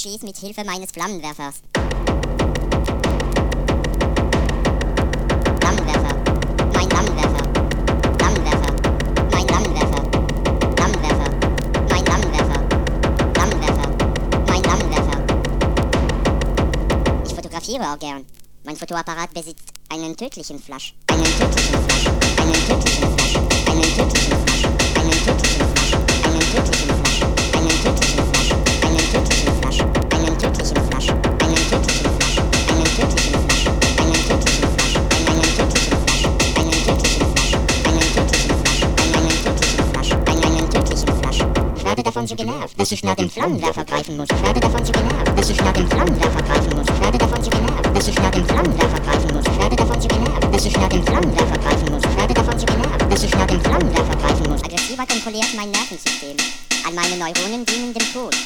schieß mit Hilfe meines Flammenwerfers. fotografiere auch gern. Mein Fotoapparat besitzt einen tödlichen Flash. Einen tödlichen Flash. Einen tödlichen Flash. Einen tödlichen Flasch. so genervt, dass ich nach dem Flammenwerfer greifen muss. Ich werde davon so genervt, dass ich nach dem Flammenwerfer greifen muss. Ich werde davon so genervt, dass ich nach dem Flammenwerfer greifen muss. Ich werde davon so genervt, dass ich nach dem Flammenwerfer greifen muss. Ich werde davon so genervt, dass ich nach dem Flammenwerfer greifen muss. Aggressiver kontrolliert mein Nervensystem. An meine Neuronen dienen dem Tod.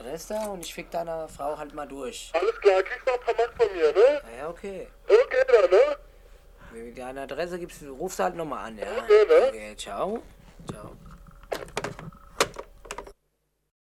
Adresse und ich fick deiner Frau halt mal durch. Alles klar, kriegst noch ein paar Mark von mir, ne? Naja, okay. Okay, dann, ne? Wenn du deine Adresse gibst, rufst du halt nochmal an, ja? Okay, ne? Okay. Ciao.